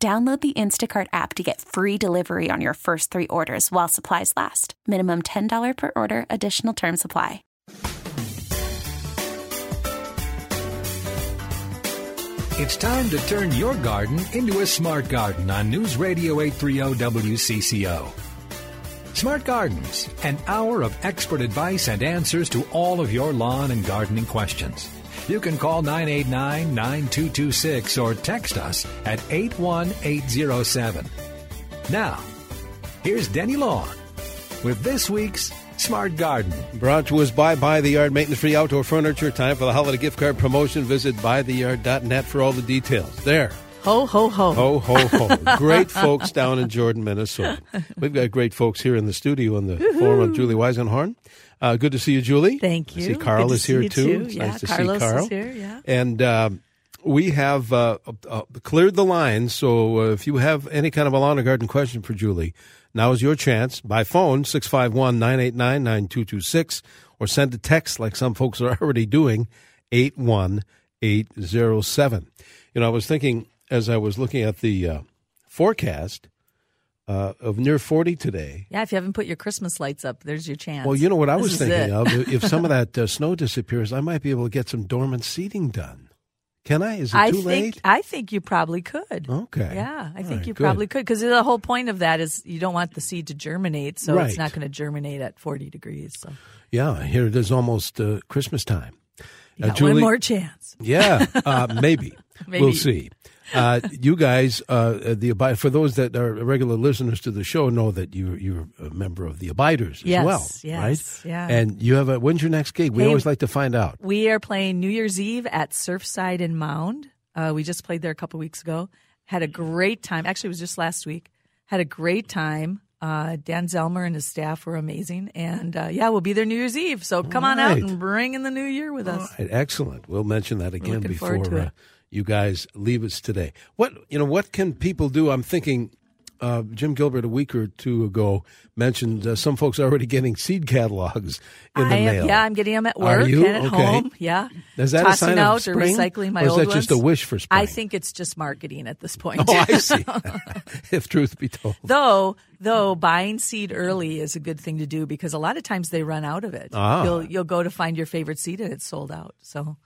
Download the Instacart app to get free delivery on your first three orders while supplies last. Minimum $10 per order, additional term supply. It's time to turn your garden into a smart garden on News Radio 830 WCCO. Smart Gardens, an hour of expert advice and answers to all of your lawn and gardening questions. You can call 989 9226 or text us at 81807. Now, here's Denny Long with this week's Smart Garden. Brought to us by Buy the Yard Maintenance Free Outdoor Furniture. Time for the holiday gift card promotion. Visit buytheyard.net for all the details. There. Ho, ho, ho. Ho, ho, ho. great folks down in Jordan, Minnesota. We've got great folks here in the studio in the Woo-hoo. form of Julie Weisenhorn. Uh, good to see you, Julie. Thank you. I see Carl is here too. you, too. It's Yeah, nice to Carlos see Carl. is here, yeah. And um, we have uh, uh, cleared the line. So uh, if you have any kind of a lawn or garden question for Julie, now is your chance by phone 651 989 9226 or send a text like some folks are already doing 81807. You know, I was thinking as I was looking at the uh, forecast uh, of near 40 today. Yeah, if you haven't put your Christmas lights up, there's your chance. Well, you know what I was thinking of? If some of that uh, snow disappears, I might be able to get some dormant seeding done. Can I? Is it I too think late? I think you probably could. Okay. Yeah, I All think right, you good. probably could because the whole point of that is you don't want the seed to germinate, so Right. it's not going to germinate at 40 degrees. So Yeah, here it is almost uh, Christmas time. you Uh, Julie- one more chance. Yeah, uh, maybe. Maybe. We'll see. Uh, you guys, uh, the Abi- for those that are regular listeners to the show, know that you you're a member of the Abiders as Yes, well, yes, right? yeah. And you have a when's your next gig? We Hey, always like to find out. We are playing New Year's Eve at Surfside in Mound. Uh, we just played there a couple weeks ago. Had a great time. Actually, it was just last week. Had a great time. Uh, Dan Zelmer and his staff were amazing, and uh, yeah, we'll be there New Year's Eve. So come on out and bring in the new year with us. All right, excellent. We'll mention that again before uh. You guys leave us today. What you know? What can people do? I'm thinking. Uh, Jim Gilbert a week or two ago mentioned uh, some folks are already getting seed catalogs in the I am, mail. yeah, I'm getting them at work and at Okay. home. Yeah, Is that a tossing sign of out spring? or recycling my Or is old that just a wish for spring? I think it's just marketing at this point. Oh, I see. if truth be told. Though, though buying seed early is a good thing to do because a lot of times they run out of it. Ah. You'll you'll go to find your favorite seed and it's sold out. So,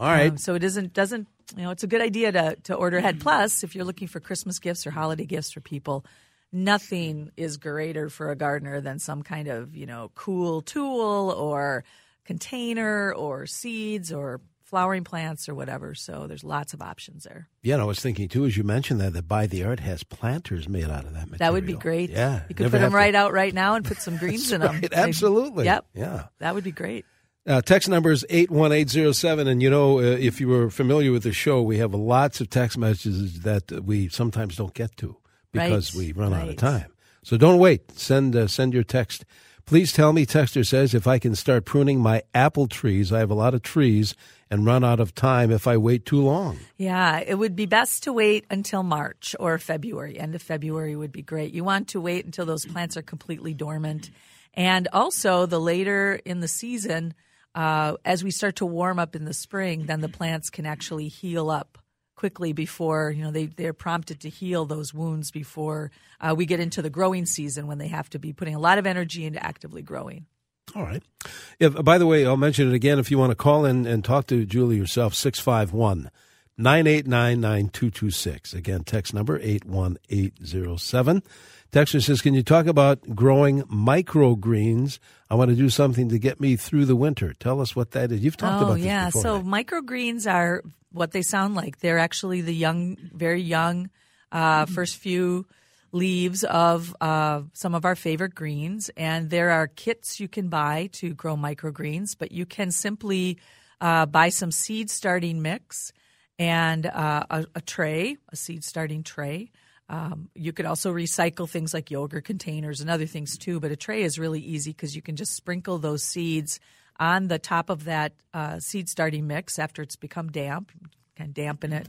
All right. um, so it isn't doesn't you know it's a good idea to to order ahead. Plus, if you're looking for Christmas gifts or holiday gifts for people, nothing is greater for a gardener than some kind of you know cool tool or container or seeds or flowering plants or whatever. So there's lots of options there. Yeah, and I was thinking too, as you mentioned that, that Buy the Yard has planters made out of that material. That would be great. Yeah, you could put them to- right out right now and put some greens in them. Right, absolutely. Yep. Yeah. That would be great. Uh, text number is 81807. And, you know, uh, if you were familiar with the show, we have lots of text messages that we sometimes don't get to because Right, we run out of time. So don't wait. Send, uh, send your text. Please tell me, Texter says, if I can start pruning my apple trees. I have a lot of trees and run out of time if I wait too long. Yeah, it would be best to wait until March or February. End of February would be great. You want to wait until those plants are completely dormant. And also, the later in the season, uh, as we start to warm up in the spring, then the plants can actually heal up quickly before, you know, they, they're prompted to heal those wounds before uh, we get into the growing season when they have to be putting a lot of energy into actively growing. All right. If, by the way, I'll mention it again. If you want to call in and talk to Julie yourself, 651 989 9226. Again, text number 81807. Texter says, Can you talk about growing microgreens? I want to do something to get me through the winter. Tell us what that is. You've talked oh, about this yeah. before. So right? microgreens are what they sound like. They're actually the young, very young, uh, first few leaves of uh, some of our favorite greens. And there are kits you can buy to grow microgreens, but you can simply uh, buy some seed starting mix and uh, a, a tray, a seed starting tray. Um, you could also recycle things like yogurt containers and other things too. But a tray is really easy because you can just sprinkle those seeds on the top of that uh, seed starting mix after it's become damp, of dampen it,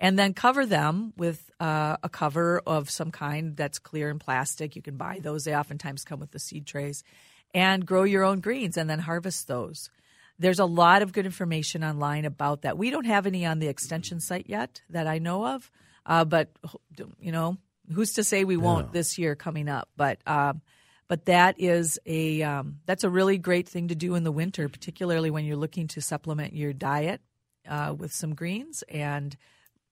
and then cover them with uh, a cover of some kind that's clear and plastic. You can buy those; they oftentimes come with the seed trays, and grow your own greens and then harvest those. There's a lot of good information online about that. We don't have any on the extension site yet that I know of. Uh, but you know, who's to say we won't Yeah. this year coming up? But um, but that is a um, that's a really great thing to do in the winter, particularly when you're looking to supplement your diet uh, with some greens and.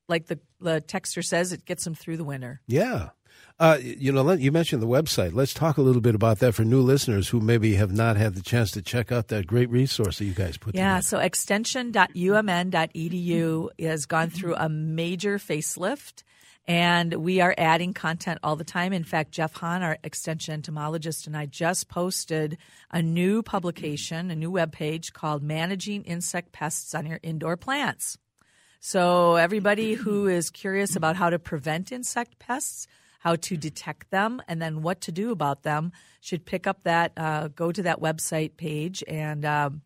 Like the, the texter says, it gets them through the winter. Yeah. Uh, you know, you mentioned the website. Let's talk a little bit about that for new listeners who maybe have not had the chance to check out that great resource that you guys put Yeah, together. so extension.umn.edu has gone through a major facelift, and we are adding content all the time. In fact, Jeff Hahn, our extension entomologist, and I just posted a new publication, a new webpage called Managing Insect Pests on Your Indoor Plants. So, everybody who is curious about how to prevent insect pests, how to detect them, and then what to do about them should pick up that, uh, go to that website page and um,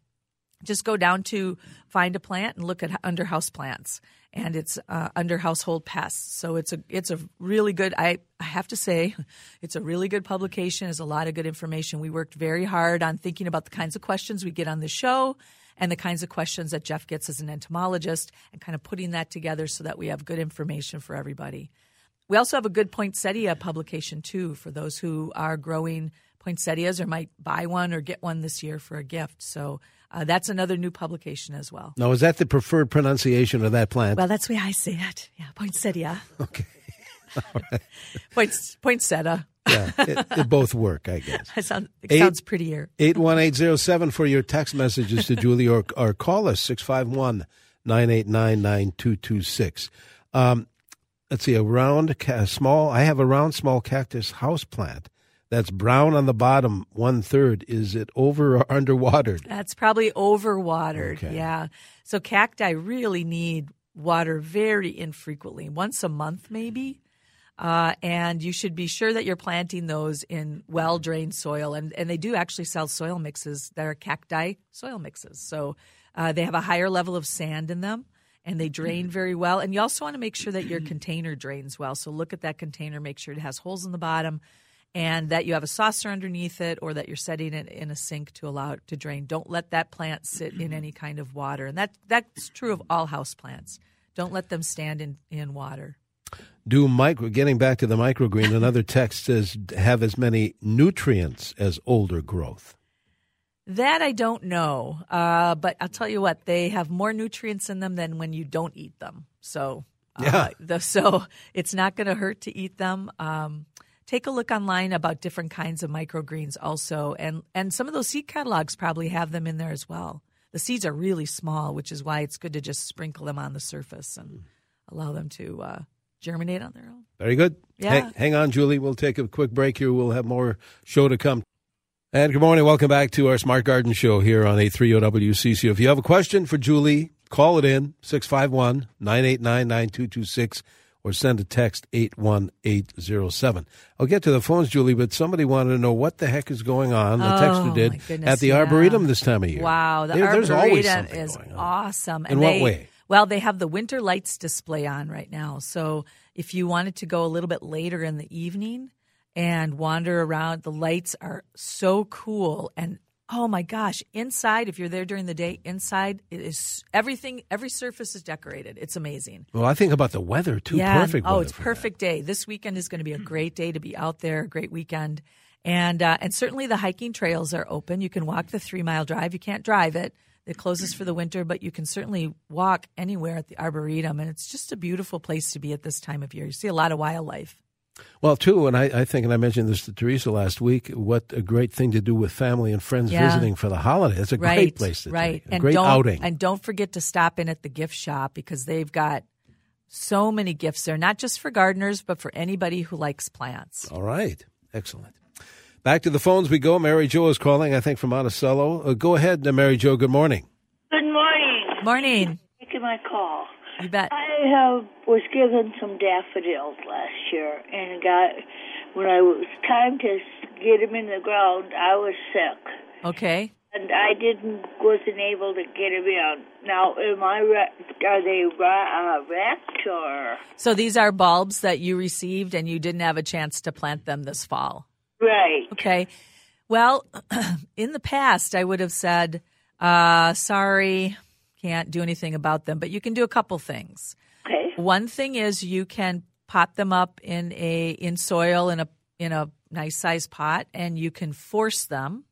just go down to find a plant and look at under house plants. And it's uh, under household pests. So it's a it's a really good I, I have to say it's a really good publication. There's a lot of good information. We worked very hard on thinking about the kinds of questions we get on the show and the kinds of questions that jeff gets as an entomologist and kind of putting that together so that we have good information for everybody we also have a good poinsettia publication too for those who are growing poinsettias or might buy one or get one this year for a gift. So uh, that's another new publication as well. Now, is that the preferred pronunciation of that plant? Well, that's the way I say it. Yeah, poinsettia. okay. Points, poinsettia. Yeah, it, it both work, I guess. It, sound, it Eight- sounds prettier. 81807 for your text messages to Julie or, or call us 651 989 9226. Um, Let's see, a round, small, I have a round, small cactus house plant that's brown on the bottom, one third. Is it over or underwatered? That's probably overwatered. Okay. Yeah. So cacti really need water very infrequently, once a month maybe. Uh, and you should be sure that you're planting those in well drained soil. And, and they do actually sell soil mixes that are cacti soil mixes. So uh, they have a higher level of sand in them and they drain very well. And you also want to make sure that your container drains well. So look at that container, make sure it has holes in the bottom and that you have a saucer underneath it or that you're setting it in a sink to allow it to drain. Don't let that plant sit in any kind of water. And that that's true of all house plants. Don't let them stand in, in water. Do micro, getting back to the microgreen, another text says have as many nutrients as older growth. That I don't know, uh, but I'll tell you what, they have more nutrients in them than when you don't eat them. So, uh, Yeah. the, so it's not going to hurt to eat them. Um, take a look online about different kinds of microgreens also, and and some of those seed catalogs probably have them in there as well. The seeds are really small, which is why it's good to just sprinkle them on the surface and allow them to uh, germinate on their own. Very good. Yeah. Hang, hang on, Julie. We'll take a quick break here. We'll have more show to come. And good morning. Welcome back to our Smart Garden Show here on 830 WCCO. If you have a question for Julie, call it in 651 989 9226 or send a text 81807. I'll get to the phones, Julie, but somebody wanted to know what the heck is going on. The Oh, texter did goodness, at the yeah. Arboretum this time of year. Wow, the There- arboretum is awesome. In what they, way? Well, they have the winter lights display on right now. So if you wanted to go a little bit later in the evening and wander around, the lights are so cool and. Oh my gosh! Inside, if you're there during the day, inside it is everything. Every surface is decorated. It's amazing. Well, I think about the weather, too. Yeah. Perfect Oh, it's for that. perfect day. This weekend is going to be a great day to be out there. A great weekend, and uh, and certainly the hiking trails are open. You can walk the three mile drive. You can't drive it. It closes for the winter, but you can certainly walk anywhere at the arboretum, and it's just a beautiful place to be at this time of year. You see a lot of wildlife. Well, too, and I, I think, and I mentioned this to Teresa last week, what a great thing to do with family and friends Yeah. visiting for the holiday. It's a right, great place to right, take. A and great don't outing. and don't forget to stop in at the gift shop because they've got so many gifts there, not just for gardeners, but for anybody who likes plants. All right. Excellent. Back to the phones we go. Mary Jo is calling, I think, from Monticello. Uh, go ahead, uh, Mary Jo. Good morning. Good morning. Morning. Taking my call. You bet. I have was given some daffodils last year, and got when I was time to get them in the ground, I was sick, Okay. and I didn't wasn't able to get them in. Now, am I ra- are they ra- uh, wrapped or So these are bulbs that you received and you didn't have a chance to plant them this fall. right? Okay. Well, in the past, I would have said, uh, sorry, can't do anything about them, but you can do a couple things. Okay. One thing is you can pot them up in a in soil in a in a nice size pot and you can force them,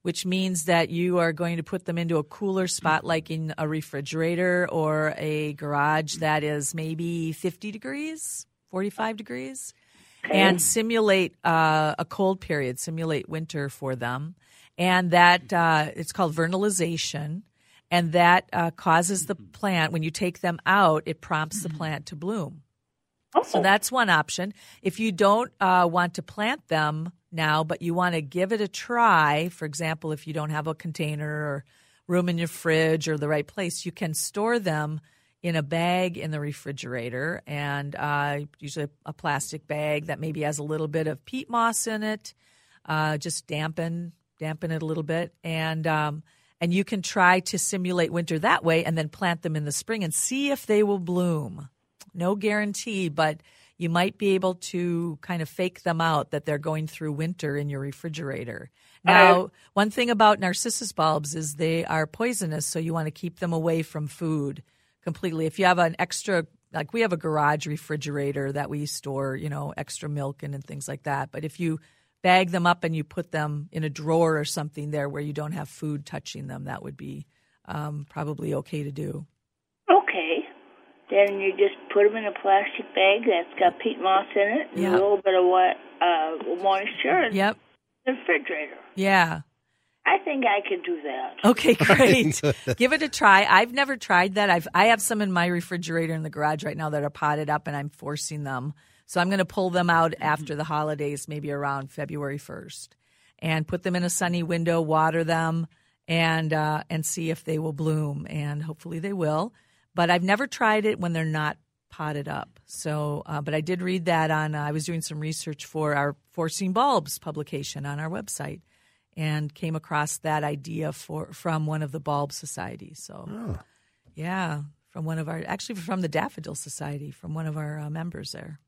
which means that you are going to put them into a cooler spot like in a refrigerator or a garage that is maybe 50 degrees, 45 degrees and simulate uh, a cold period, simulate winter for them, and that uh, it's called vernalization, and that uh, causes the plant when you take them out, it prompts the plant to bloom. So that's one option. If you don't uh, want to plant them now, but you want to give it a try, for example, if you don't have a container or room in your fridge or the right place, you can store them in a bag in the refrigerator and uh, usually a plastic bag that maybe has a little bit of peat moss in it. Uh, just dampen dampen it a little bit and um, and you can try to simulate winter that way and then plant them in the spring and see if they will bloom. No guarantee, but you might be able to kind of fake them out that they're going through winter in your refrigerator. Now, one thing about narcissus bulbs is they are poisonous, so you want to keep them away from food completely. If you have an extra, like we have a garage refrigerator that we store, you know, extra milk in and things like that. But if you bag them up and you put them in a drawer or something there where you don't have food touching them, that would be um, probably okay to do. Okay. Then you just put them in a plastic bag that's got peat moss in it and Yeah. a little bit of wet, uh, moisture in Yep. the refrigerator. Yeah. I think I could do that. Okay, great. Give it a try. I've never tried that. I've I have some in my refrigerator in the garage right now that are potted up, and I'm forcing them. So I'm going to pull them out after the holidays, maybe around February 1st, and put them in a sunny window, water them, and uh, and see if they will bloom. And hopefully they will. But I've never tried it when they're not potted up. So, uh, but I did read that on. Uh, I was doing some research for our Forcing Bulbs publication on our website and came across that idea for from one of the bulb societies. So, yeah, from one of our actually from the Daffodil Society, from one of our uh, members there.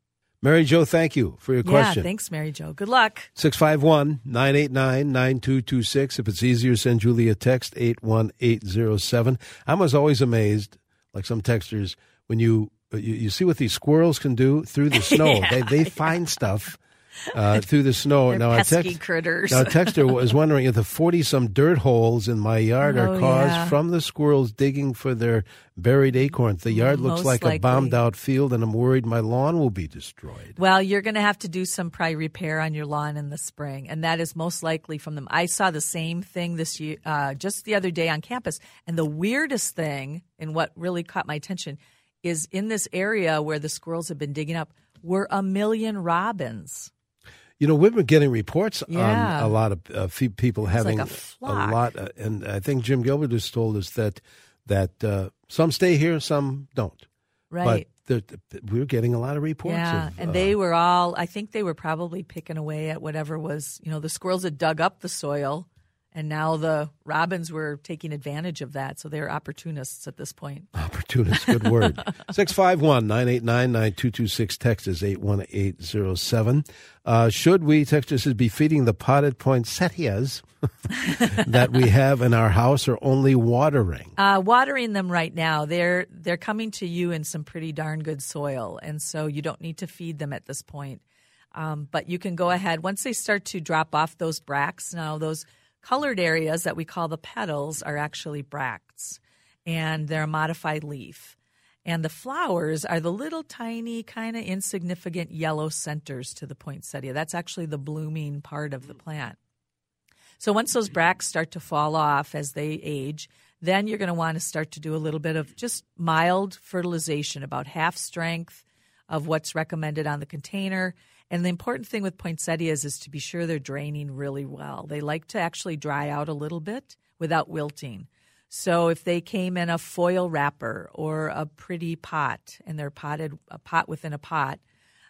Mary Jo, thank you for your question. Yeah, thanks, Mary Jo. Good luck. 651 989 9226. If it's easier, send Julie a text 81807. I was always amazed, like some texters, when you, you, you see what these squirrels can do through the snow. They, they find stuff uh, through the snow. They're now, pesky a text, critters. now, texter was wondering if the 40 some dirt holes in my yard are Oh, caused yeah. from the squirrels digging for their buried acorns. The yard looks Most like a bombed out field, and I'm worried my lawn will be destroyed. Well, you're going to have to do some probably repair on your lawn in the spring, and that is most likely from them. I saw the same thing this year, uh, just the other day on campus, and the weirdest thing, and what really caught my attention, is in this area where the squirrels have been digging up were a million robins. You know, we've been getting reports Yeah. on a lot of uh, fe- people like having a flock. lot, uh, and I think Jim Gilbert has told us that that uh, some stay here, some don't. Right. But the- we're getting a lot of reports. Yeah, of, and uh, they were all. I think they were probably picking away at whatever was. You know, the squirrels had dug up the soil, and now the robins were taking advantage of that. So they're opportunists at this point. Opportunists, Good word. Six five one nine eight nine nine two two six. Text is eight one eight zero seven. Uh, should we, texter says, be feeding the potted poinsettias that we have in our house, or only watering? Uh, watering them right now, they're they're coming to you in some pretty darn good soil, and so you don't need to feed them at this point. Um, but you can go ahead once they start to drop off those bracts. Now those colored areas that we call the petals are actually bracts, and they're a modified leaf. And the flowers are the little tiny, kind of insignificant yellow centers to the poinsettia. That's actually the blooming part of the mm. plant. So once those bracts start to fall off as they age, then you're going to want to start to do a little bit of just mild fertilization, about half strength of what's recommended on the container. And the important thing with poinsettias is to be sure they're draining really well. They like to actually dry out a little bit without wilting. So if they came in a foil wrapper or a pretty pot and they're potted a pot within a pot,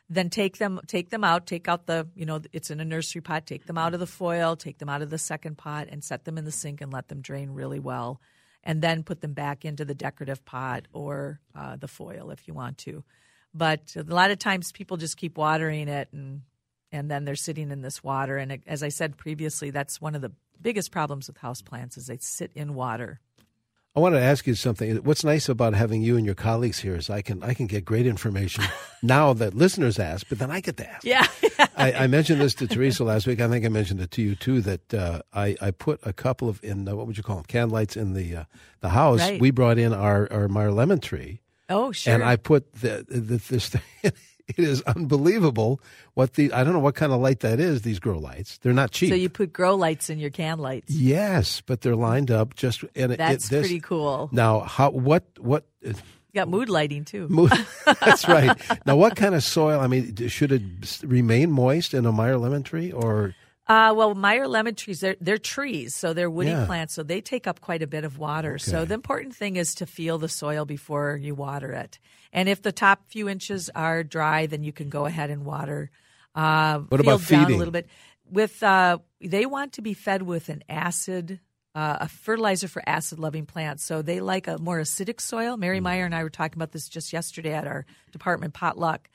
then take them take them out, take out the you know it's in a nursery pot, take them out of the foil, take them out of the second pot and set them in the sink and let them drain really well, and then put them back into the decorative pot or uh, the foil if you want to. But a lot of times people just keep watering it and and then they're sitting in this water and as I said previously, that's one of the biggest problems with houseplants is they sit in water. I want to ask you something. What's nice about having you and your colleagues here is I can I can get great information now that listeners ask, but then I get to ask. Yeah. I, I, mentioned this to Teresa last week. I think I mentioned it to you too. That uh, I I put a couple of in uh, what would you call them candlelights in the uh, the house. Right. We brought in our our Meyer lemon tree. Oh sure. And I put the, the this thing. it is unbelievable what the I don't know what kind of light that is. These grow lights, they're not cheap. So you put grow lights in your can lights. Yes, but they're lined up just. And That's it, this, pretty cool. Now, how what what? Uh, you got mood lighting too. Mood, that's right. Now, what kind of soil? I mean, should it remain moist in a Meyer lemon tree or? Uh, well, Meyer lemon trees, they're, they're trees, so they're woody Yeah. plants, so they take up quite a bit of water. So the important thing is to feel the soil before you water it. And if the top few inches are dry, then you can go ahead and water. Uh, What about down feeding? a little bit? With uh, they want to be fed with an acid, uh, a fertilizer for acid-loving plants. So they like a more acidic soil. Mary Meyer and I were talking about this just yesterday at our department potluck,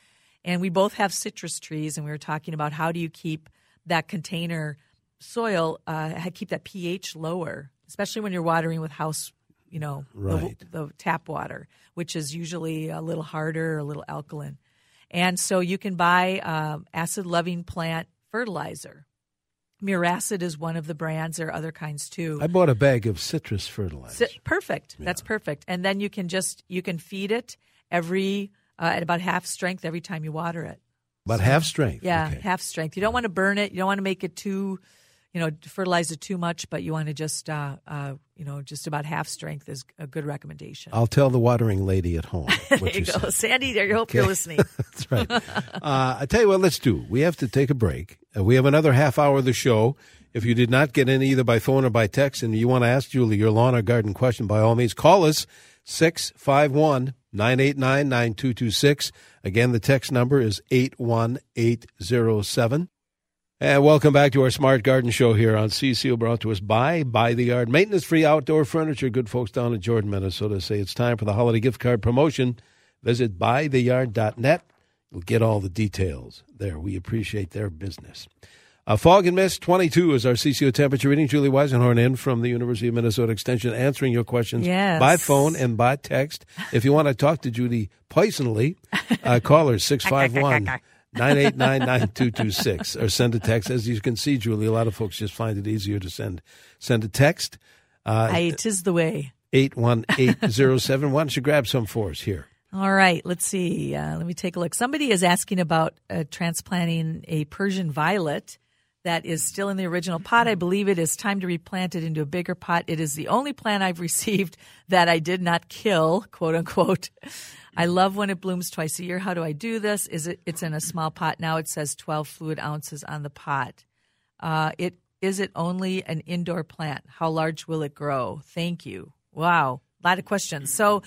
and we both have citrus trees, and we were talking about how do you keep that container soil uh, keep that pH lower, especially when you're watering with house, you know, Right. the, the tap water, which is usually a little harder, a little alkaline. And so you can buy um, acid loving plant fertilizer. Miracid is one of the brands. There are other kinds too. I bought a bag of citrus fertilizer. Perfect. That's perfect. And then you can just you can feed it every uh, at about half strength every time you water it. About half strength. Yeah, Okay. half strength. You don't want to burn it. You don't want to make it too, you know, fertilize it too much. But you want to just, uh, uh, you know, just about half strength is a good recommendation. I'll tell the watering lady at home there you go, said. Sandy. I hope you're listening. That's right. Uh, I tell you what, let's do. We have to take a break. Uh, we have another half hour of the show. If you did not get in either by phone or by text and you want to ask Julie your lawn or garden question, by all means, call us 651 989 9226. Again, the text number is 81807. And welcome back to our Smart Garden Show here on CCO, brought to us by Buy the Yard. Maintenance free outdoor furniture. Good folks down in Jordan, Minnesota say it's time for the holiday gift card promotion. Visit buytheyard.net. You'll get all the details there. We appreciate their business. Uh, fog and mist 22 is our CCO temperature reading. Julie Weisenhorn in from the University of Minnesota Extension answering your questions Yes. by phone and by text. If you want to talk to Judy personally, uh, call her 651 989 9226 or send a text. As you can see, Julie, a lot of folks just find it easier to send send a text. Uh, I, tis the way. 81807. Why don't you grab some for us here? All right, let's see. Uh, let me take a look. Somebody is asking about uh, transplanting a Persian violet that is still in the original pot. I believe it is time to replant it into a bigger pot. It is the only plant I've received that I did not kill, quote unquote. I love when it blooms twice a year. How do I do this? Is it? It's in a small pot now. It says 12 fluid ounces on the pot. Uh, it is it only an indoor plant? How large will it grow? Thank you. Wow, a lot of questions. So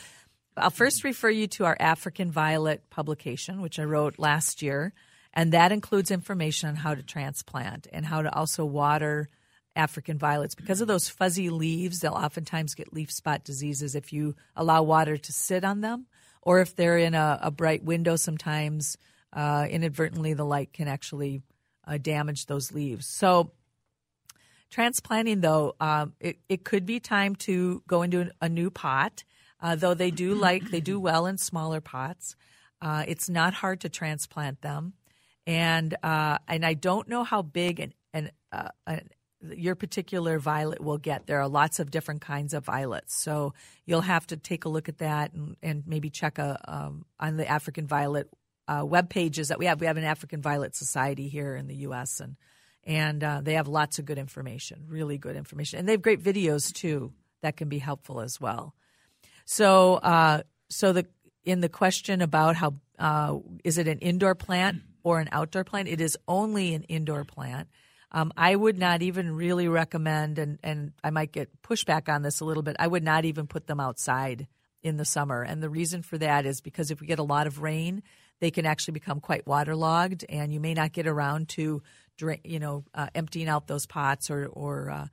I'll first refer you to our African Violet publication, which I wrote last year, and that includes information on how to transplant and how to also water African violets. Because of those fuzzy leaves, they'll oftentimes get leaf spot diseases if you allow water to sit on them, or if they're in a, a bright window. Sometimes uh, inadvertently, the light can actually uh, damage those leaves. So transplanting though um, it, it could be time to go into a new pot uh, though they do like they do well in smaller pots uh, it's not hard to transplant them and uh, and i don't know how big an, an, uh, an your particular violet will get. There are lots of different kinds of violets. So you'll have to take a look at that and, and maybe check a, um, on the african violet uh, web pages that we have. We have an african violet society here in the us and and uh, they have lots of good information, really good information, and they have great videos too that can be helpful as well. So, uh, so the in the question about how uh, is it an indoor plant or an outdoor plant? It is only an indoor plant. Um, I would not even really recommend, and, and I might get pushback on this a little bit, I would not even put them outside in the summer. And the reason for that is because if we get a lot of rain, they can actually become quite waterlogged, and you may not get around to, drink, you know, uh, emptying out those pots or, or uh,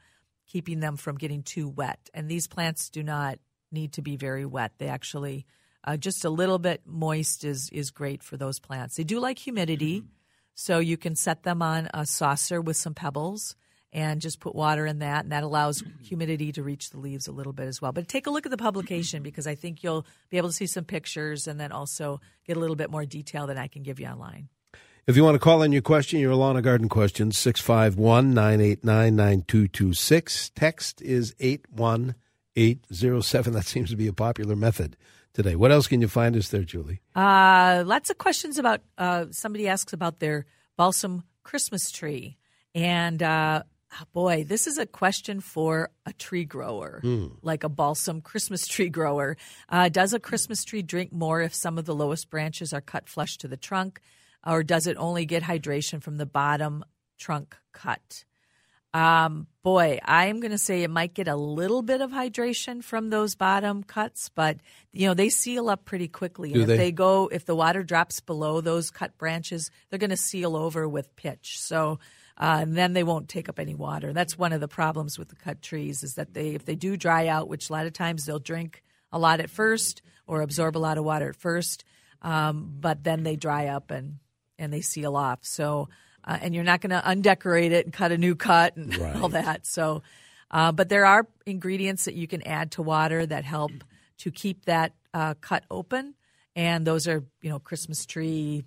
keeping them from getting too wet. And these plants do not need to be very wet. They actually uh, just a little bit moist is is great for those plants. They do like humidity, mm-hmm. so you can set them on a saucer with some pebbles and just put water in that, and that allows humidity to reach the leaves a little bit as well. But take a look at the publication because I think you'll be able to see some pictures and then also get a little bit more detail than I can give you online. If you want to call in your question, your lawn and garden question, 651 989 9226. Text is 81807. That seems to be a popular method today. What else can you find us there, Julie? Uh, lots of questions about, uh, somebody asks about their balsam Christmas tree. And uh, oh boy, this is a question for a tree grower, mm. like a balsam Christmas tree grower. Uh, does a Christmas tree drink more if some of the lowest branches are cut flush to the trunk, or does it only get hydration from the bottom trunk cut? Um, boy, I'm going to say it might get a little bit of hydration from those bottom cuts, but you know they seal up pretty quickly. Do and they? if they go, if the water drops below those cut branches, they're going to seal over with pitch. So. Uh, and then they won't take up any water. That's one of the problems with the cut trees is that they, if they do dry out, which a lot of times they'll drink a lot at first or absorb a lot of water at first, um, but then they dry up and and they seal off. So uh, and you're not going to undecorate it and cut a new cut and right. all that. So, uh, but there are ingredients that you can add to water that help to keep that uh, cut open, and those are you know Christmas tree.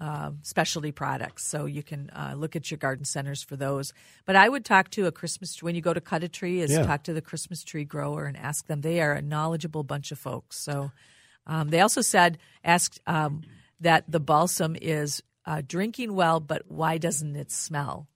Uh, specialty products, so you can uh, look at your garden centers for those. But I would talk to a Christmas tree when you go to cut a tree. Is Yeah. talk to the Christmas tree grower and ask them. They are a knowledgeable bunch of folks. So um, they also said asked um, that the balsam is uh, drinking well, but why doesn't it smell?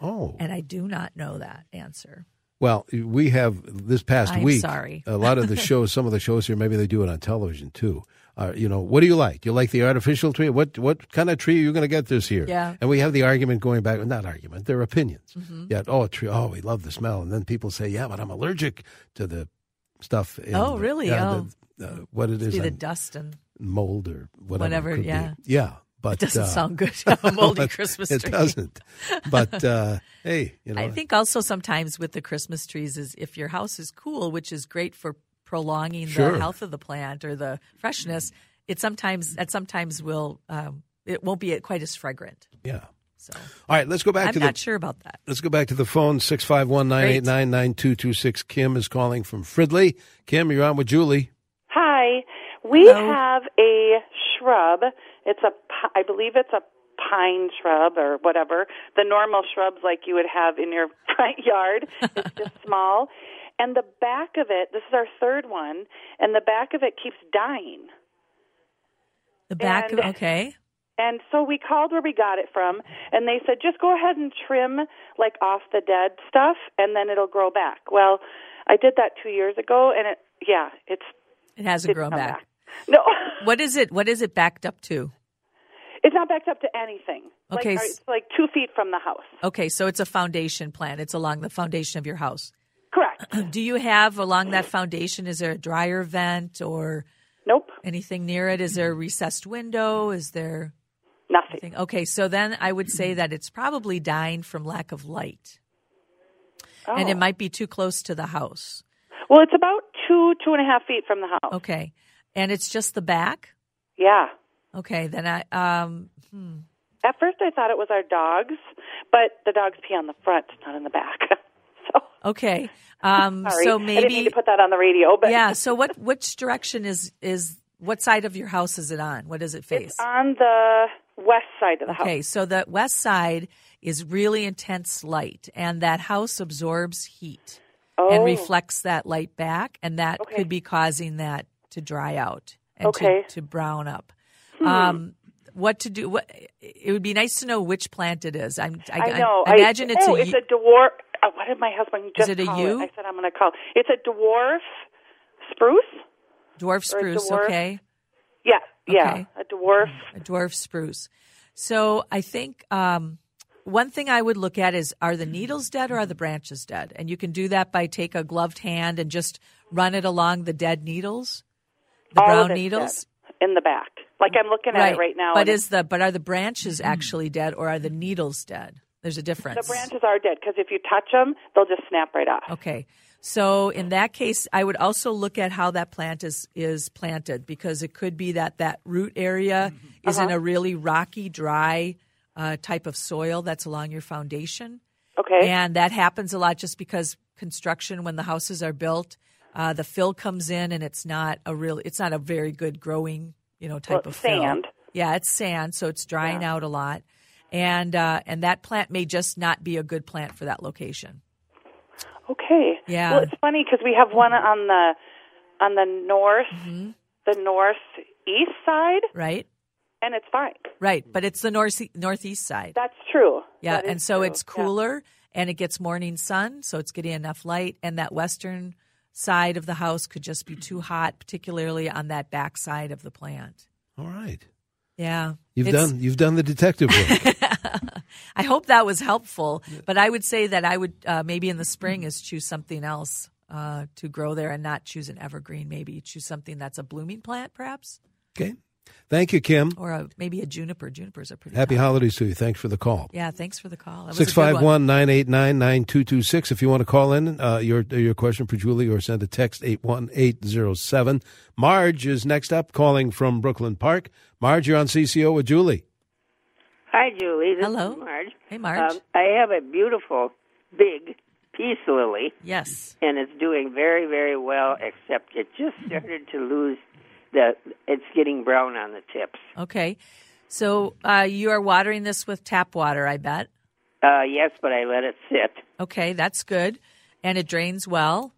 Oh. And I do not know that answer. Well, we have this past I'm week. sorry. a lot of the shows, some of the shows here, maybe they do it on television too. Uh, you know, what do you like? Do You like the artificial tree? What what kind of tree are you going to get this year? Yeah. And we have the argument going back, not argument, they're opinions. Mm-hmm. Yeah. Oh, a tree. Oh, we love the smell, and then people say, yeah, but I'm allergic to the stuff. In Oh, the- really? yeah, Oh. the, uh, what it is, the dust and mold or whatever. Whatever, could be. yeah. Yeah. But it doesn't uh, sound good. a moldy Christmas It tree. It doesn't. But uh, hey, you know, I think also sometimes with the Christmas trees is if your house is cool, which is great for prolonging Sure. the health of the plant or the freshness. It sometimes that sometimes will um, it won't be quite as fragrant. yeah. So All right, let's go back I'm to not the sure about that. Let's go back to the phone. 651 989 9226. Kim is calling from Fridley. Kim, you're on with Julie. Hi. We Hello. have a shrub. It's a, I believe it's a pine shrub or whatever. The normal shrubs like you would have in your front yard. It's just small. And the back of it, this is our third one, and the back of it keeps dying. The back And- of okay. And so we called where we got it from, and they said just go ahead and trim like off the dead stuff, and then it'll grow back. Well, I did that two years ago, and it yeah, it's It hasn't grown come back. No, What is it? What is it backed up to? it's not backed up to anything. Okay, s- it's like two feet from the house. Okay, so it's a foundation plant. It's along the foundation of your house. Correct. Do you have along that foundation? Is there a dryer vent or nope, anything near it? Is there a recessed window? Is there nothing. anything? Okay, so then I would say that it's probably dying from lack of light, Oh. and it oh. might be too close to the house. Well, it's about two two and a half feet from the house. Okay, and it's just the back. Yeah. Okay, then I um At first, I thought it was our dogs, but the dogs pee on the front, not in the back. so okay. Um, sorry, so I didn't maybe to put that on the radio, but yeah. So what which direction is is what side of your house is it on? What does it face? it's on the west side of the house. Okay, so the west side is really intense light, and that house absorbs heat Oh, and reflects that light back, and that Okay. could be causing that to dry out and Okay. to, to brown up. Hmm. Um, what to do? What it would be nice to know which plant it is. I'm, I, I know. I imagine it's oh, a. it's a dwarf. Uh, what did my husband just it a call yew? it? I said I'm going to call. It's a dwarf spruce. dwarf spruce. dwarf- Okay, Yeah, yeah, Okay. a dwarf. a dwarf spruce. So I think um, one thing I would look at is are the needles dead or are the branches dead? And you can do that by take a gloved hand and just run it along the dead needles, the All brown needles. in the back. Like I'm looking at it right now. But is the but are the branches actually dead or are the needles dead? There's a difference. the branches are dead because if you touch them, they'll just snap right off. Okay. So in that case, I would also look at how that plant is is planted because it could be that that root area is Uh-huh. in a really rocky, dry uh, type of soil that's along your foundation. Okay. And that happens a lot just because construction, when the houses are built, uh, the fill comes in and it's not a real, it's not a very good growing, you know, type Well, of fill. sand. Yeah, it's sand, so it's drying out a lot, and uh, and that plant may just not be a good plant for that location. Okay. Yeah. Well, it's funny because we have one on the on the north, Mm-hmm. the northeast side, Right, and it's fine. right, but it's the north northeast side. That's true. Yeah, That and so true. it's Yeah. cooler and it gets morning sun, so it's getting enough light. And that western side of the house could just be too hot, particularly on that back side of the plant. All right. Yeah, You've done you've done the detective work. I hope that was helpful. But I would say that I would uh, maybe in the spring is choose something else uh, to grow there and not choose an evergreen. Maybe choose something that's a blooming plant, perhaps, okay. Thank you, Kim. or a, maybe a juniper. Junipers are pretty. Happy tough. holidays to you. Thanks for the call. Yeah, thanks for the call. That was a good one. 651 989 9226. If you want to call in uh, your your question for Julie or send a text 81807. Marge is next up calling from Brooklyn Park. Marge, you're on CCO with Julie. Hi, Julie. This Hello. is Marge. Hey, Marge. Um, I have a beautiful, big peace lily, yes. and it's doing very, very well. Except it just started to lose the. It's getting brown on the tips. Okay. So uh, you are watering this with tap water, I bet. Uh, yes, but I let it sit. Okay, that's good. And it drains well.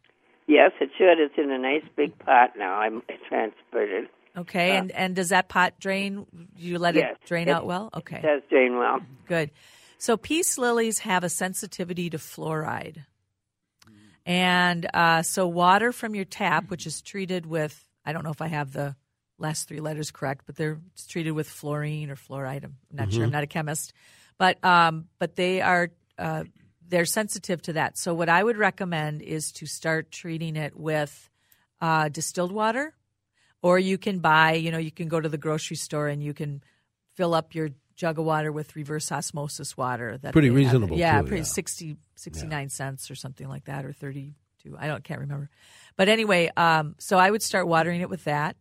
Yes, it should. It's in a nice big pot now. I'm transferred it. Okay, and and does that pot drain? You let Yes, it drain it- out well. Okay, It does drain well. good. So peace lilies have a sensitivity to fluoride, and uh, so water from your tap, which is treated with I don't know if I have the last three letters correct, but they're treated with fluorine or fluoride. I'm not sure. I'm not a chemist, but um, but they are uh, they're sensitive to that. So what I would recommend is to start treating it with uh, distilled water, or you can buy. You know, you can go to the grocery store and you can fill up your jug of water with reverse osmosis water. That Pretty have. reasonable, yeah, too, pretty yeah. 60, 69 cents or something like that, or thirty-two. I don't can't remember. But anyway, um, so I would start watering it with that.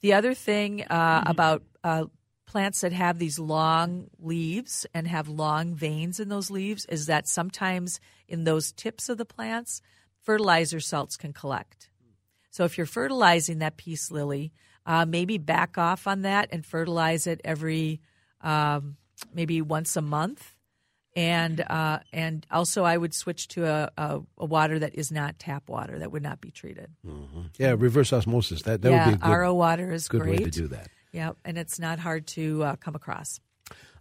The other thing uh, about uh, plants that have these long leaves and have long veins in those leaves is that sometimes in those tips of the plants, fertilizer salts can collect. So if you're fertilizing that peace lily, uh, maybe back off on that and fertilize it every um, maybe once a month. And uh, and also, I would switch to a, a, a water that is not tap water that would not be treated. Yeah, reverse osmosis. That, that yeah, would be a good, RO water is good great. way to do that. Yeah, and it's not hard to uh, come across.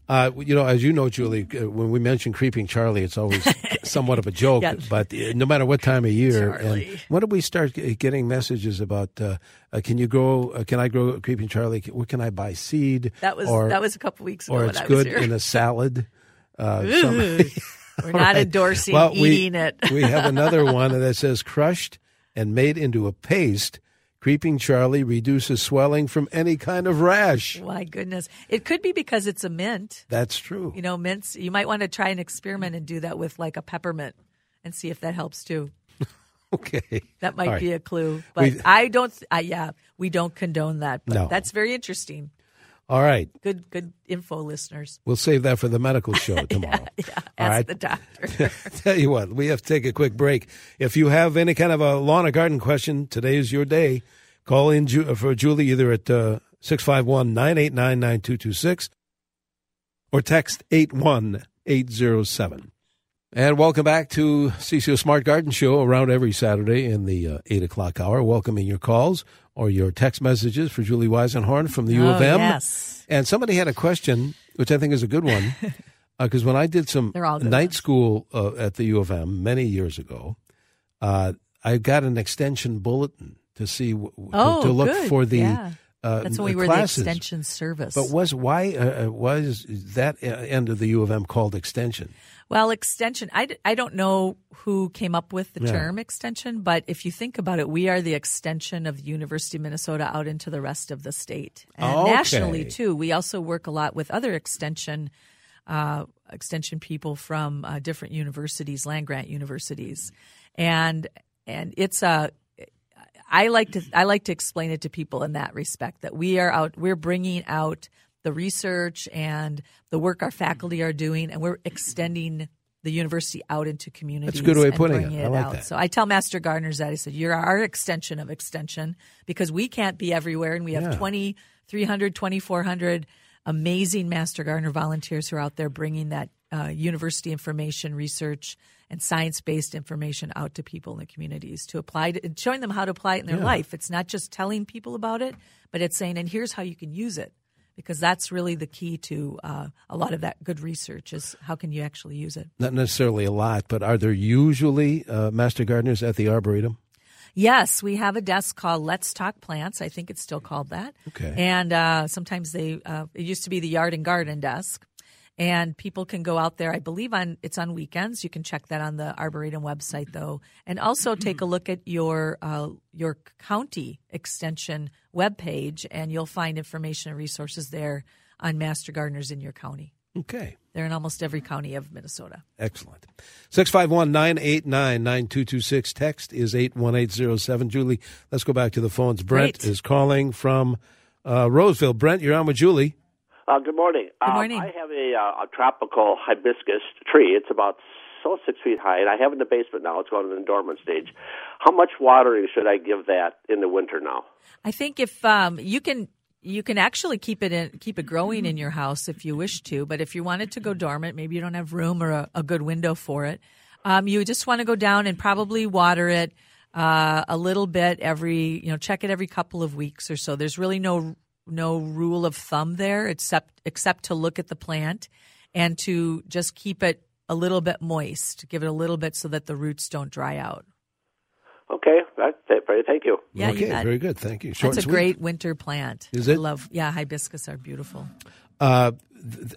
Uh, you know, as you know, Julie, uh, when we mention Creeping Charlie, it's always somewhat of a joke. Yeah. But uh, no matter what time of year, Charlie. and when did we start getting messages about? Uh, uh, can you grow? Uh, can I grow Creeping Charlie? Where can I buy seed? That was or, that was a couple weeks ago or it's I was good in a salad. Uh, We're not endorsing Well, we- eating it. we have another one that says crushed and made into a paste. Creeping Charlie reduces swelling from any kind of rash. My goodness, it could be because it's a mint. That's true. You know, mints. You might want to try an experiment and do that with like a peppermint and see if that helps too. Okay. That might right. be a clue. But We- I don't. I, yeah, we don't condone that. But No. that's very interesting. All right. Good, good info, listeners. We'll save that for the medical show tomorrow. Yeah, All ask right. the doctor. Tell you what, we have to take a quick break. If you have any kind of a lawn or garden question, today is your day. Call in Ju- for Julie either at uh, 651 989 9226 or text 81807. And welcome back to CCO Smart Garden Show around every Saturday in the uh, 8 o'clock hour. Welcoming your calls or your text messages for Julie Weisenhorn from the U of Oh, M. yes. And somebody had a question, which I think is a good one, because when I did some They're all good night ones. school uh, at the U of M many years ago, uh, I got an extension bulletin to see w- Oh, to, to look good. for the Yeah. uh, That's when we were classes. the extension service. But was why uh, uh, was that uh, end of the U of M called extension? Well, extension, I, I don't know who came up with the Yeah. term extension, but if you think about it, we are the extension of the University of Minnesota out into the rest of the state. And Okay. nationally, too. We also work a lot with other extension uh, extension people from uh, different universities, land grant universities. And and it's a I like to I like to explain it to people in that respect that we are out we're bringing out the research and the work our faculty are doing and we're extending the university out into communities. That's a good way of putting it. bringing I like out. that. So I tell Master Gardeners that I said you're our extension of extension because we can't be everywhere and we have Yeah. 20 300 2400 amazing Master Gardener volunteers who are out there bringing that uh, university information research and science-based information out to people in the communities to apply to, and showing them how to apply it in their Yeah. life. It's not just telling people about it, but it's saying, and here's how you can use it. Because that's really the key to uh, a lot of that good research is how can you actually use it. Not necessarily a lot, but are there usually uh, master gardeners at the arboretum? Yes, we have a desk called Let's Talk Plants. I think it's still called that. Okay. And uh, sometimes they, uh, it used to be the Yard and Garden desk. And people can go out there. I believe on it's on weekends. You can check that on the Arboretum website, though, and also take a look at your uh, your county extension webpage, and you'll find information and resources there on master gardeners in your county. Okay. They're in almost every county of Minnesota. Excellent. 651 989 9226. Text is 81807. Julie, let's go back to the phones. Brent Great. is calling from uh, Roseville. Brent, you're on with Julie. Uh, good morning. Good Um, morning. I have a, uh, a tropical hibiscus tree. It's about so six feet high, and I have it in the basement now. It's going in the dormant stage. How much watering should I give that in the winter now? I think if um, you can, you can actually keep it in, keep it growing in your house if you wish to. But if you want it to go dormant, maybe you don't have room or a, a good window for it. Um, you just want to go down and probably water it uh, a little bit every, you know, check it every couple of weeks or so. There's really no no rule of thumb there, except except to look at the plant and to just keep it a little bit moist, give it a little bit so that the roots don't dry out. Okay, that, that, very- thank you. Yeah, okay, you very good. Thank you. Short That's a sweet. great winter plant. Is it? I love, yeah, hibiscus are beautiful. Uh, th-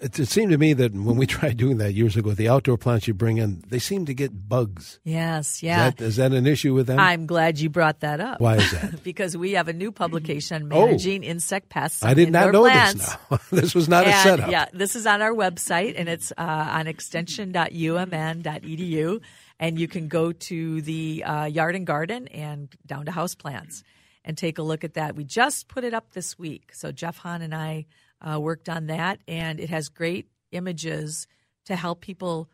it, it seemed to me that when we tried doing that years ago, the outdoor plants you bring in, they seem to get bugs. Yes, yeah. Is, that, is that an issue with them? I'm glad you brought that up. Why is that? because we have a new publication Oh. managing insect pests. I did not know plants. this now. this was not a And, setup. Yeah, this is on our website and it's uh, on extension.umn.edu. And you can go to the uh, yard and garden and down to house plants and take a look at that. We just put it up this week. So Jeff Hahn and I uh, worked on that, and it has great images to help people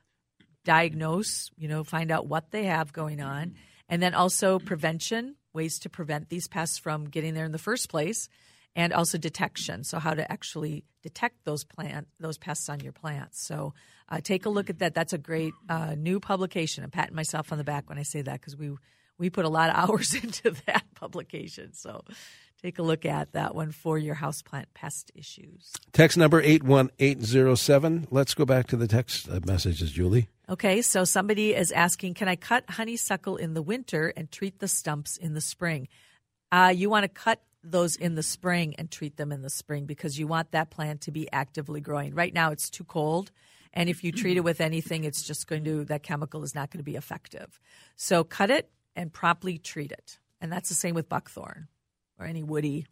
diagnose, you know, find out what they have going on, and then also prevention, ways to prevent these pests from getting there in the first place, and also detection. So how to actually detect those plant those pests on your plants. So uh, take a look at that. That's a great uh, new publication. I'm patting myself on the back when I say that because we we put a lot of hours into that publication. So take a look at that one for your houseplant pest issues. Text number 81807. Let's go back to the text uh, messages, Julie. Okay, so somebody is asking, can I cut honeysuckle in the winter and treat the stumps in the spring? Uh, you want to cut those in the spring and treat them in the spring because you want that plant to be actively growing. Right now, it's too cold. And if you treat it with anything, it's just going to, that chemical is not going to be effective. So cut it and promptly treat it. And that's the same with buckthorn or any woody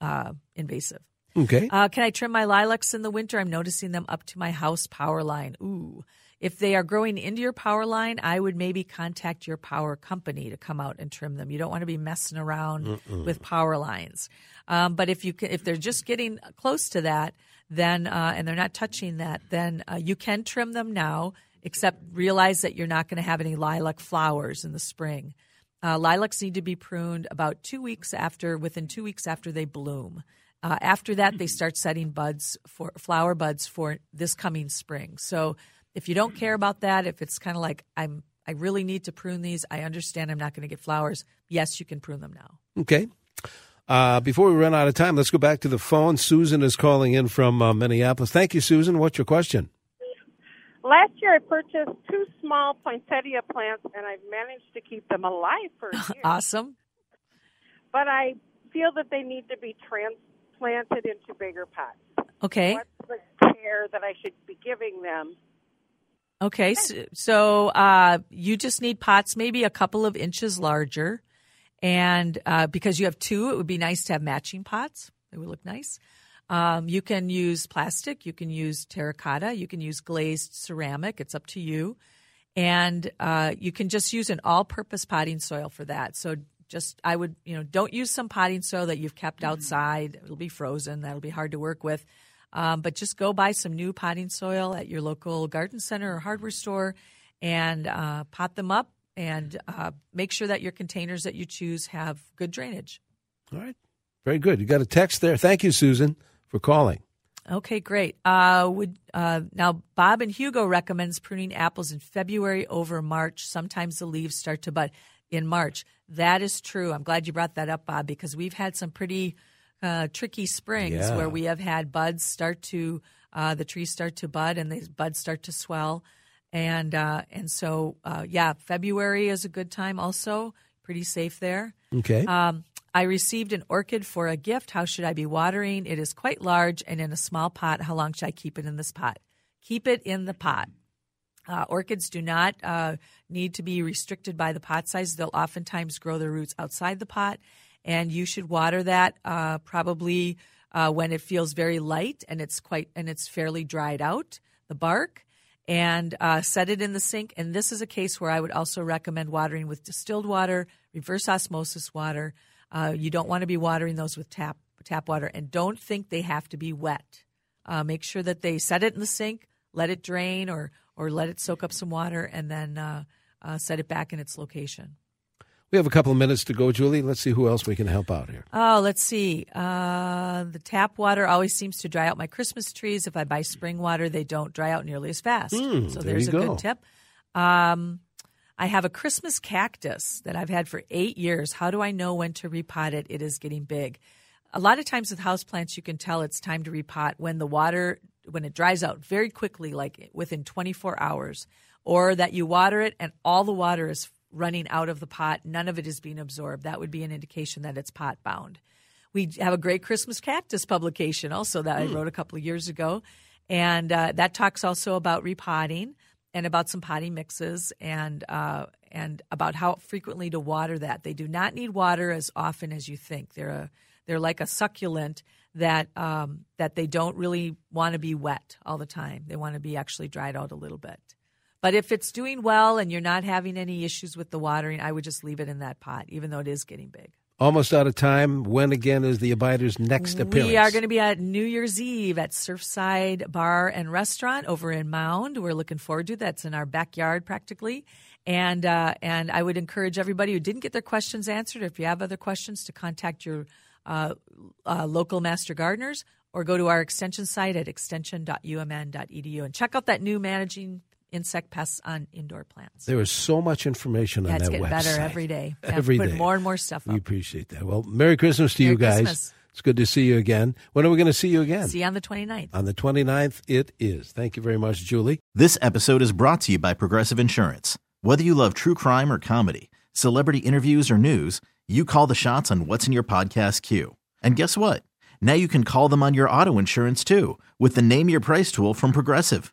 uh, invasive. Okay. Uh, can I trim my lilacs in the winter? I'm noticing them up to my house power line. Ooh. If they are growing into your power line, I would maybe contact your power company to come out and trim them. You don't want to be messing around with power lines. Um, but if you can, if they're just getting close to that, then uh, and they're not touching that, then uh, you can trim them now. Except realize that you're not going to have any lilac flowers in the spring. Uh, lilacs need to be pruned about two weeks after, within two weeks after they bloom. Uh, after that, they start setting buds for flower buds for this coming spring. So, if you don't care about that, if it's kind of like I'm, I really need to prune these. I understand I'm not going to get flowers. Yes, you can prune them now. Okay. Uh, before we run out of time, let's go back to the phone. Susan is calling in from uh, Minneapolis. Thank you, Susan. What's your question? Last year, I purchased two small poinsettia plants, and I've managed to keep them alive for a year. Awesome. But I feel that they need to be transplanted into bigger pots. Okay. What's the care that I should be giving them? Okay, so, so uh, you just need pots maybe a couple of inches larger, and uh, because you have two, it would be nice to have matching pots. It would look nice. Um, you can use plastic, you can use terracotta, you can use glazed ceramic. It's up to you, and uh, you can just use an all-purpose potting soil for that. So just I would you know don't use some potting soil that you've kept outside. It'll be frozen. That'll be hard to work with. Um, but just go buy some new potting soil at your local garden center or hardware store and uh, pot them up and uh, make sure that your containers that you choose have good drainage. All right. Very good. You got a text there. Thank you, Susan, for calling. Okay, great. Uh, would uh, now Bob and Hugo recommends pruning apples in February over March. Sometimes the leaves start to bud in March. That is true. I'm glad you brought that up, Bob, because we've had some pretty uh, tricky springs Yeah. where we have had buds start to uh, the trees start to bud and the buds start to swell, and uh, and so uh, yeah, February is a good time. Also, pretty safe there. Okay. Um, I received an orchid for a gift. How should I be watering? It is quite large and in a small pot. How long should I keep it in this pot? Keep it in the pot. Uh, orchids do not uh, need to be restricted by the pot size. They'll oftentimes grow their roots outside the pot, and you should water that uh, probably uh, when it feels very light and it's quite and it's fairly dried out the bark, and uh, set it in the sink. And this is a case where I would also recommend watering with distilled water, reverse osmosis water. Uh, you don't want to be watering those with tap tap water, and don't think they have to be wet. Uh, make sure that they set it in the sink, let it drain, or or let it soak up some water, and then uh, uh, set it back in its location. We have a couple of minutes to go, Julie. Let's see who else we can help out here. Oh, let's see. Uh, the tap water always seems to dry out my Christmas trees. If I buy spring water, they don't dry out nearly as fast. Hmm, so there there's a go. good tip. Um, I have a Christmas cactus that I've had for eight years. How do I know when to repot it? It is getting big. A lot of times with houseplants, you can tell it's time to repot when the water when it dries out very quickly, like within 24 hours, or that you water it and all the water is running out of the pot. None of it is being absorbed. That would be an indication that it's pot bound. We have a great Christmas cactus publication also that I wrote a couple of years ago, and uh, that talks also about repotting and about some potting mixes and uh, and about how frequently to water that. They do not need water as often as you think. They're a they're like a succulent that um, that they don't really want to be wet all the time. They want to be actually dried out a little bit. But if it's doing well and you're not having any issues with the watering, I would just leave it in that pot, even though it is getting big. Almost out of time. When again is the Abider's next appearance? We are going to be at New Year's Eve at Surfside Bar and Restaurant over in Mound. We're looking forward to it. That's in our backyard practically. And uh, and I would encourage everybody who didn't get their questions answered, if you have other questions, to contact your uh, uh, local master gardeners or go to our extension site at extension.umn.edu and check out that new managing insect pests on indoor plants. There is so much information Yeah, on it's that getting website. better every day. Yeah, Every putting more and more stuff We appreciate that. Well, Merry Christmas to Merry you guys. Christmas. It's good to see you again. When are we going to see you again? See you on the 29th. On the 29th, it is. Thank you very much, Julie. This episode is brought to you by Progressive Insurance. Whether you love true crime or comedy, celebrity interviews or news, you call the shots on what's in your podcast queue. And guess what? Now you can call them on your auto insurance too with the Name Your Price tool from Progressive.